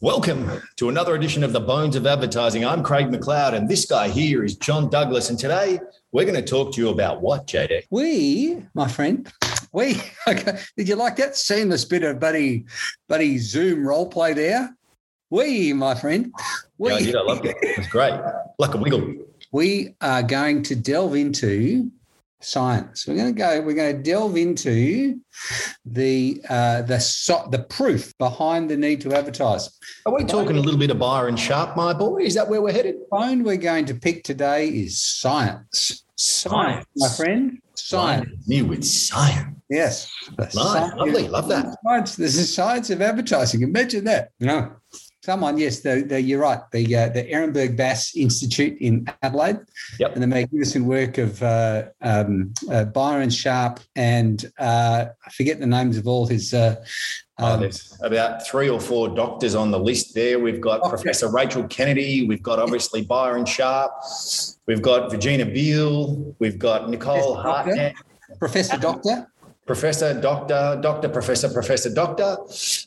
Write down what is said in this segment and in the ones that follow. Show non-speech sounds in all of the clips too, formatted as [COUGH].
Welcome to another edition of the Bones of Advertising. I'm Craig McLeod, and this guy here is John Douglas. And today we're going to talk to you about what, JD? We, my friend, we. [LAUGHS] Okay. Did you like that seamless bit of buddy, buddy Zoom role play there? We, my friend, we. Yeah, I did. I loved it. It was great. Like a wiggle. [LAUGHS] We are going to delve into science. We're going to go. We're going to delve into the uh, the so, the proof behind the need to advertise. Are we talking a little bit of Byron Sharp, my boy? Is that where we're headed? The phone we're going to pick today is science. Science, my friend. Science. New with science. Yes. Nice. Lovely. Love that. Science. This is science of advertising. Imagine that. No. Someone, yes, the, the, you're right. The uh, the Ehrenberg Bass Institute in Adelaide, Yep. and the magnificent work of uh, um, uh, Byron Sharp and uh, I forget the names of all his. Uh, Oh, um, there's about three or four doctors on the list there. We've got Okay. Professor Rachel Kennedy. We've got obviously Byron Sharp. We've got Virginia Beal. We've got Nicole. Hartnett. Professor Doctor. Professor, doctor, doctor, professor, professor, doctor.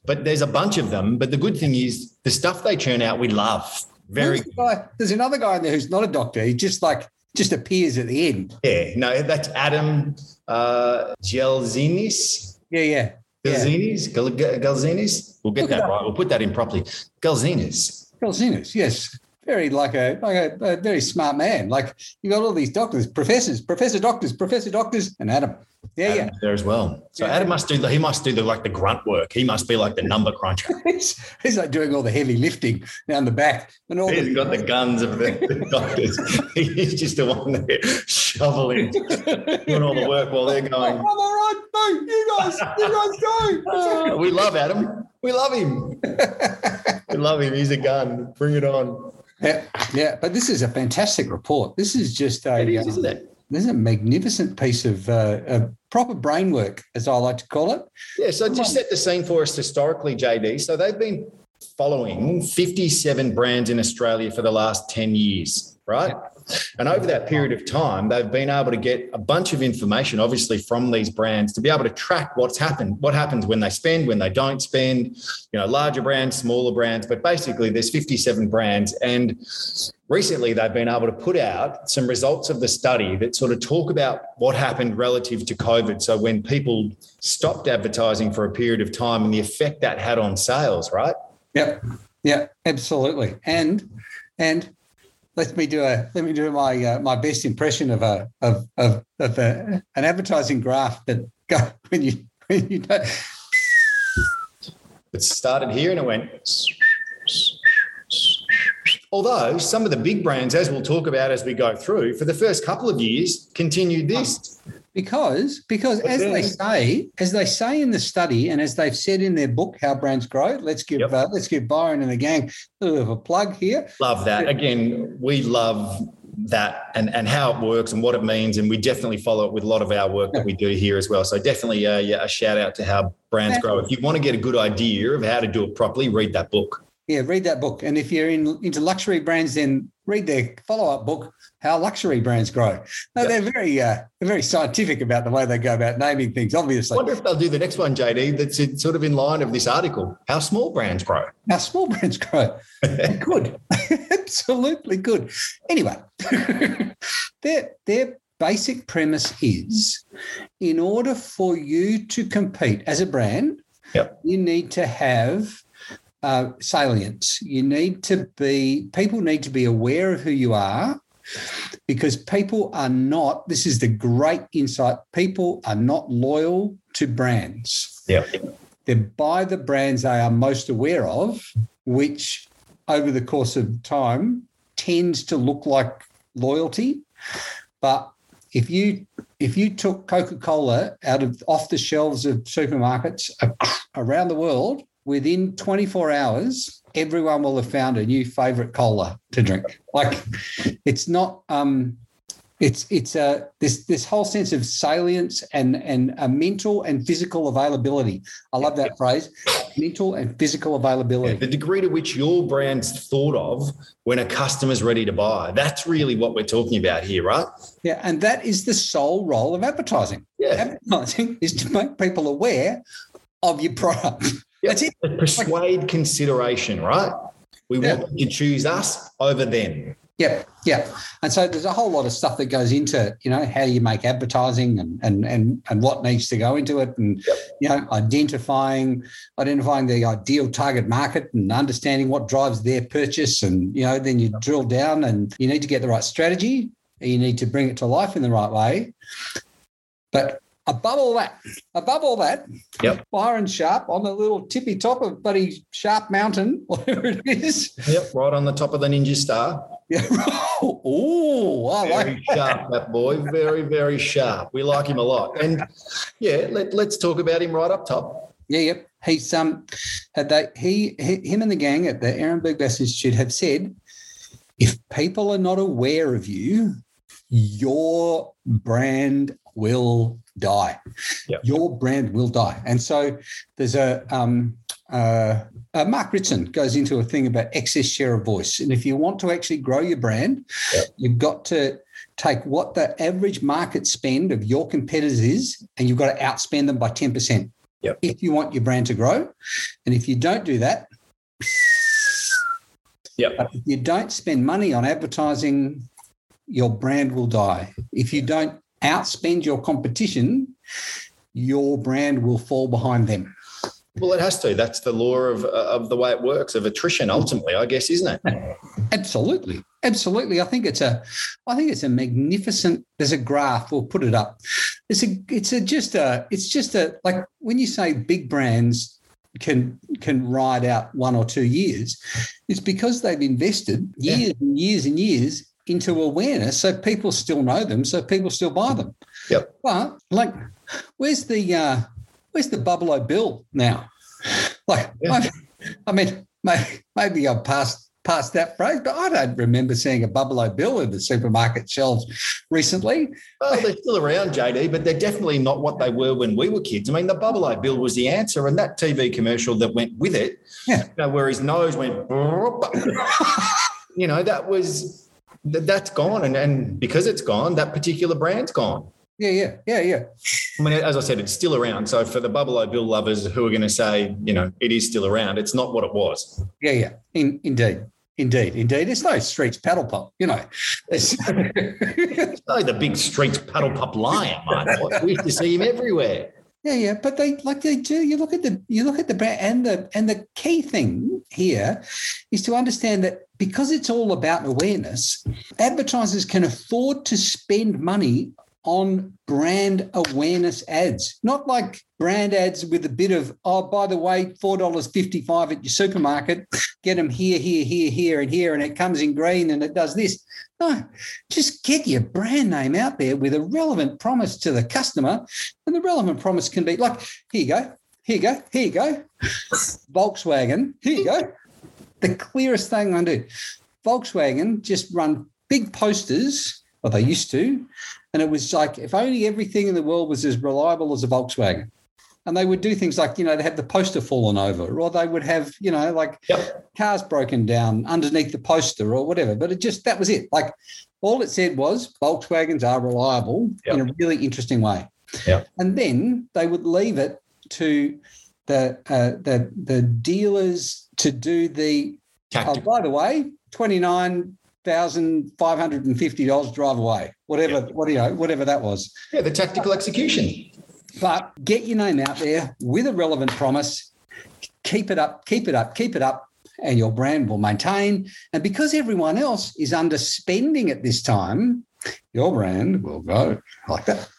But there's a bunch of them. But the good thing is the stuff they churn out, we love. Very Who's the guy? There's another guy in there who's not a doctor. He just like just appears at the end. yeah. No, that's Adam uh, Gelzinis. Yeah, yeah. Yeah. Gelzinis? Gal- Gal- Galzinis? We'll get Look that right. We'll put that in properly. Galzinis. Galzinus, yes. Very like a like a, a very smart man. Like you got all these doctors, professors, professor doctors, professor doctors, and Adam. Yeah, yeah. There as well. So Yeah. Adam must do the, he must do the like the grunt work. He must be like the number cruncher. [LAUGHS] He's, he's like doing all the heavy lifting down the back and all He the hasn't got the guns of the, the [LAUGHS] doctors. He's just the one there shoveling, doing all the work while they're going. I'm all right. No, you guys, you guys go. [LAUGHS] We love Adam. We love him. We love him. He's a gun. Bring it on. Yeah, yeah. But this is a fantastic report. This is just a It is, um, isn't it? This is a magnificent piece of, uh, of proper brain work, as I like to call it. Yeah. So just set the scene for us historically, JD. So they've been following 57 brands in Australia for the last 10 years, right? And over that period of time, they've been able to get a bunch of information, obviously, from these brands to be able to track what's happened, what happens when they spend, when they don't spend, you know, larger brands, smaller brands. But basically, there's 57 brands. And recently, they've been able to put out some results of the study that sort of talk about what happened relative to COVID. So when people stopped advertising for a period of time and the effect that had on sales, right? Yep. Yeah, absolutely. And and let me do a let me do my uh, my best impression of a of of, of a, an advertising graph that go [LAUGHS] when you when you don't, It started here and it went. Although some of the big brands, as we'll talk about as we go through, for the first couple of years, continued this. Because because as they say as they say in the study and as they've said in their book how brands grow let's give Yep. uh, let's give Byron and the gang a little bit of a plug here Love that. Again, we love that and, and how it works and what it means. And we definitely follow it with a lot of our work that we do here as well. So definitely uh, yeah, a shout out to how brands grow. If you want to get a good idea of how to do it properly, read that book. Yeah read that book and if you're in into luxury brands then read their follow-up book how luxury brands grow no, Yep. they're very uh, they're very scientific about the way they go about naming things obviously. I wonder if they'll do the next one, JD, that's sort of in line of this article. How small brands grow. how small brands grow [LAUGHS] good [LAUGHS] absolutely good anyway [LAUGHS] their their basic premise is in order for you to compete as a brand Yep. you need to have uh, salience you need to be people need to be aware of who you are because people are not this is the great insight people are not loyal to brands Yeah. they buy the brands they are most aware of, which over the course of time tends to look like loyalty. But if you if you took Coca-Cola out of off the shelves of supermarkets around the world, within 24 hours, everyone will have found a new favorite cola to drink. Like it's not um it's it's a this this whole sense of salience and and a mental and physical availability. I love that phrase, mental and physical availability. The degree to which your brand's thought of when a customer's ready to buy. That's really what we're talking about here, right? Yeah, and that is the sole role of advertising. Yeah. Advertising is to make people aware of your product. Yep. That's it. Persuade consideration, right? We yeah. want you to choose us over them. Yep, yep. And so there's a whole lot of stuff that goes into, you know, how you make advertising and and and, and what needs to go into it, and yep. you know, identifying identifying the ideal target market and understanding what drives their purchase, and you know, then you drill down and you need to get the right strategy. You need to bring it to life in the right way. But above all that, above all that, yep. Byron Sharp on the little tippy top of Buddy Sharp Mountain, [LAUGHS] whatever it is. Yep, right on the top of the Ninja Star. Yeah. [LAUGHS] oh, I very like sharp, that boy. Very, very sharp. We like him a lot. And yeah, let, let's talk about him right up top. Yeah, yep. He's um, had they he, he him and the gang at the Ehrenberg Bass Institute have said, if people are not aware of you, your brand will die. Yep. Your brand will die. And so there's a, um, uh, uh, Mark Ritson goes into a thing about excess share of voice. And if you want to actually grow your brand, yep. you've got to take what the average market spend of your competitors is, and you've got to outspend them by 10%. Yep. If you want your brand to grow. And if you don't do that, yep. if you don't spend money on advertising, your brand will die. If you don't outspend your competition, your brand will fall behind them. Well, it has to. That's the law of uh, of the way it works of attrition. Ultimately, I guess, isn't it? Absolutely, absolutely. I think it's a, I think it's a magnificent. There's a graph. We'll put it up. It's a, it's a just a, it's just a like when you say big brands can can ride out one or two years, it's because they've invested years yeah. and years and years into awareness so people still know them, so people still buy them. Yep. But like, where's the uh, where's the Bubble O Bill now? [LAUGHS] Like, yeah. I mean, maybe I've passed past that phrase, but I don't remember seeing a Bubble O Bill in the supermarket shelves recently. Well, they're still around, JD, but they're definitely not what they were when we were kids. I mean, the Bubble O Bill was the answer, and that TV commercial that went with it, yeah. you know, where his nose went, [LAUGHS] you know, that was that's gone. And, and because it's gone, that particular brand's gone. Yeah, yeah, yeah, yeah. I mean, as I said, it's still around. So for the Bubble O Bill lovers who are going to say, you know, it is still around, it's not what it was. Yeah, yeah, In, indeed. Indeed, indeed. It's no streets paddle pop, you know. It's [LAUGHS] no the big streets paddle pop lion, mate. We used to see him everywhere. Yeah, yeah, but they like they do. You look at the you look at the brand and the and the key thing here is to understand that because it's all about awareness, advertisers can afford to spend money on brand awareness ads, not like brand ads with a bit of, oh, by the way, $4.55 at your supermarket, [LAUGHS] get them here, here, here, here, and here, and it comes in green and it does this. No, just get your brand name out there with a relevant promise to the customer. And the relevant promise can be like, here you go, here you go, here you go. [LAUGHS] Volkswagen, here you go. The clearest thing I do. Volkswagen just run big posters, or they used to, and it was like, if only everything in the world was as reliable as a Volkswagen. And they would do things like, you know, they have the poster fallen over, or they would have, you know, like yep. cars broken down underneath the poster or whatever. But it just, that was it. Like all it said was Volkswagens are reliable yep. in a really interesting way. Yep. And then they would leave it to the uh, the the dealers to do the. Oh, by the way, twenty nine thousand five hundred and fifty dollars drive away, whatever, yeah. what you know, whatever that was. Yeah, the tactical execution. But get your name out there with a relevant promise. Keep it up, keep it up, keep it up, and your brand will maintain. And because everyone else is underspending at this time, your brand will go like that.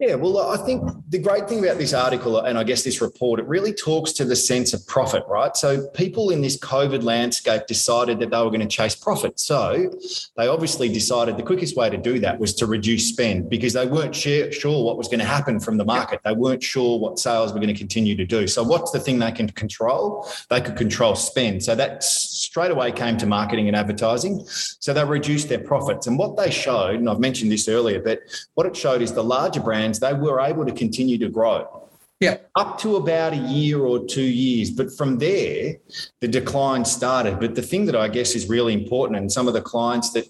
Yeah, well, I think the great thing about this article and I guess this report, it really talks to the sense of profit, right? So people in this COVID landscape decided that they were going to chase profit. So they obviously decided the quickest way to do that was to reduce spend because they weren't sure what was going to happen from the market. They weren't sure what sales were going to continue to do. So what's the thing they can control? They could control spend. So that straight away came to marketing and advertising. So they reduced their profits. And what they showed, and I've mentioned this earlier, but what it showed is the larger brands, they were able to continue to grow. Yeah. Up to about a year or two years. But from there, the decline started. But the thing that I guess is really important, and some of the clients that,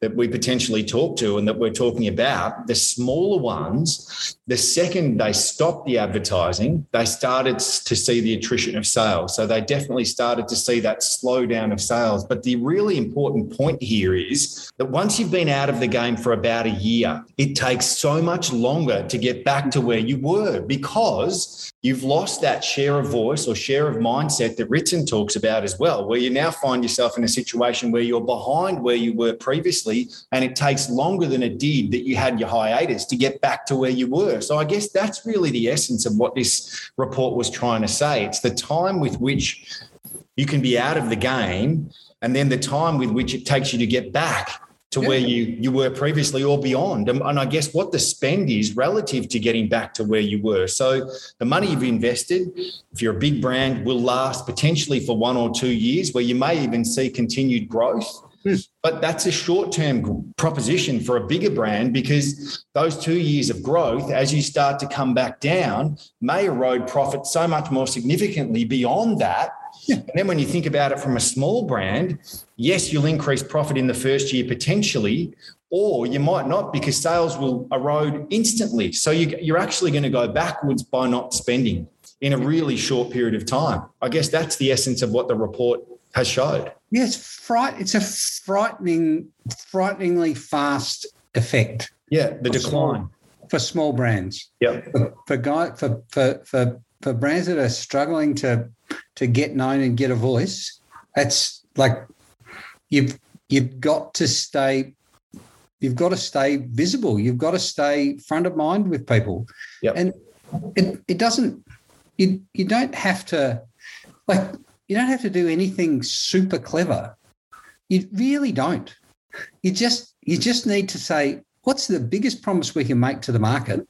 that we potentially talk to and that we're talking about, the smaller ones, the second they stopped the advertising, they started to see the attrition of sales. So they definitely started to see that slowdown of sales. But the really important point here is that once you've been out of the game for about a year, it takes so much longer to get back to where you were because you've lost that share of voice or share of mindset that Ritson talks about as well, where you now find yourself in a situation where you're behind where you were previously, and it takes longer than it did that you had your hiatus to get back to where you were. So I guess that's really the essence of what this report was trying to say. It's the time with which you can be out of the game and then the time with which it takes you to get back to yeah. where you you were previously or beyond. And, and, I guess what the spend is relative to getting back to where you were. So the money you've invested, if you're a big brand, will last potentially for one or two years, where you may even see continued growth. Hmm. But that's a short term proposition for a bigger brand because those two years of growth, as you start to come back down, may erode profit so much more significantly beyond that yeah. And then when you think about it from a small brand, yes, you'll increase profit in the first year potentially, or you might not because sales will erode instantly. So you, are actually going to go backwards by not spending in a really short period of time. I guess that's the essence of what the report has showed. Yeah, it's fright. It's a frightening, frighteningly fast effect. Yeah, the decline small, for small brands. Yeah, for, for guy for for for for brands that are struggling to to get known and get a voice, that's like you've you've got to stay you've got to stay visible. You've got to stay front of mind with people. Yep. And it it doesn't you you don't have to like you don't have to do anything super clever. You really don't. You just you just need to say, what's the biggest promise we can make to the market?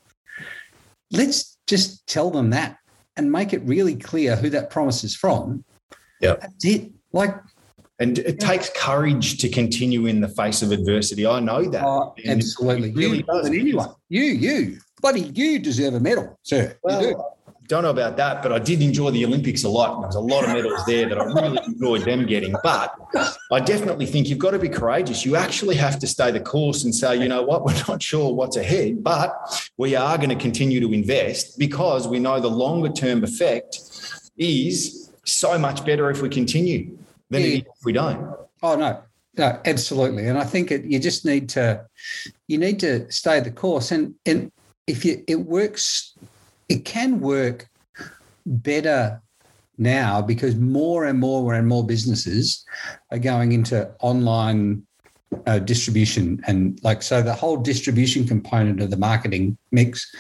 Let's just tell them that and make it really clear who that promise is from. Yeah. That's it. Like and it yeah. takes courage to continue in the face of adversity. I know that. Oh, absolutely. really you does. Than anyone. You, you, buddy, you deserve a medal, sir. Well, don't know about that, but I did enjoy the Olympics a lot. There was a lot of medals there that I really enjoyed them getting. But I definitely think you've got to be courageous. You actually have to stay the course and say, you know what, we're not sure what's ahead, but we are going to continue to invest because we know the longer term effect is so much better if we continue than yeah. if we don't. Oh no, no, absolutely. And I think it, you just need to you need to stay the course. And and if you it works it can work better now because more and more and more businesses are going into online uh, distribution and like so the whole distribution component of the marketing mix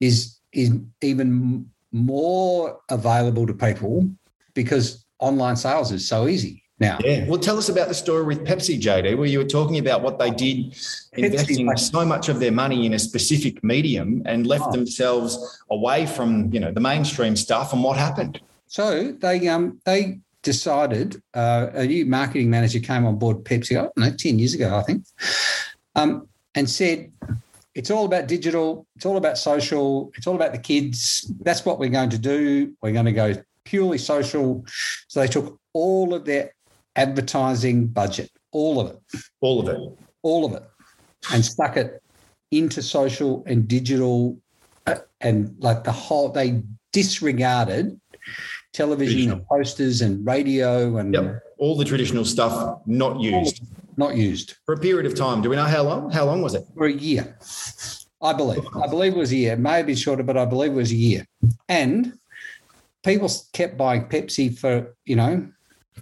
is is even more available to people because online sales is so easy now. Yeah. Well, tell us about the story with Pepsi, JD, where you were talking about what they did, investing Pepsi, so much of their money in a specific medium and left oh. themselves away from you know the mainstream stuff. And what happened? So they um they decided uh, a new marketing manager came on board Pepsi, I don't know, ten years ago, I think, um, and said. It's all about digital. It's all about social. It's all about the kids. That's what we're going to do. We're going to go purely social. So they took all of their advertising budget, all of it. All of it. All of it. And stuck it into social and digital uh, and like the whole, they disregarded television and posters and radio and yep. all the traditional stuff not used. Not used. For a period of time. Do we know how long? How long was it? For a year. I believe. I believe it was a year. It may have been shorter, but I believe it was a year. And people kept buying Pepsi for, you know,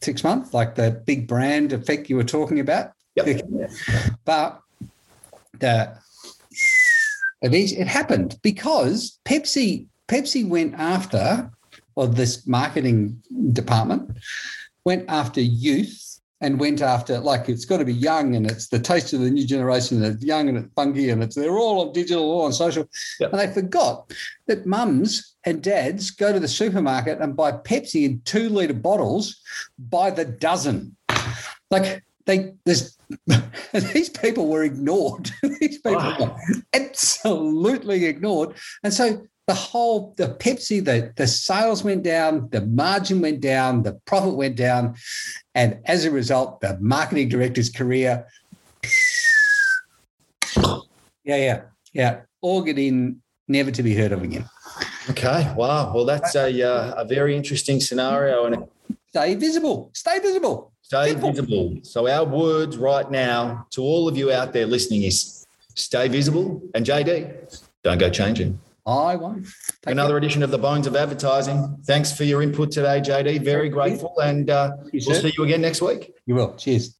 six months, like the big brand effect you were talking about. Yep. But the it happened because Pepsi Pepsi went after, or this marketing department went after youth and went after like it's got to be young and it's the taste of the new generation and it's young and it's funky and it's they're all on digital, all on social. Yep. And they forgot that mums and dads go to the supermarket and buy Pepsi in two litre bottles by the dozen. Like they there's [LAUGHS] these people were ignored. [LAUGHS] these people wow. were absolutely ignored. And so the whole the Pepsi, the the sales went down, the margin went down, the profit went down, and as a result, the marketing director's career. [SIGHS] Yeah, yeah, yeah. All get in never to be heard of again. Okay. Wow. Well, that's a uh, a very interesting scenario, and Stay visible. Stay visible. stay Simple. visible. So our words right now to all of you out there listening is stay visible, and JD, don't go changing. I won't. Take Another edition of the Bones of Advertising. Thanks for your input today, JD. Very grateful, and uh, we'll see you again next week. You will. Cheers.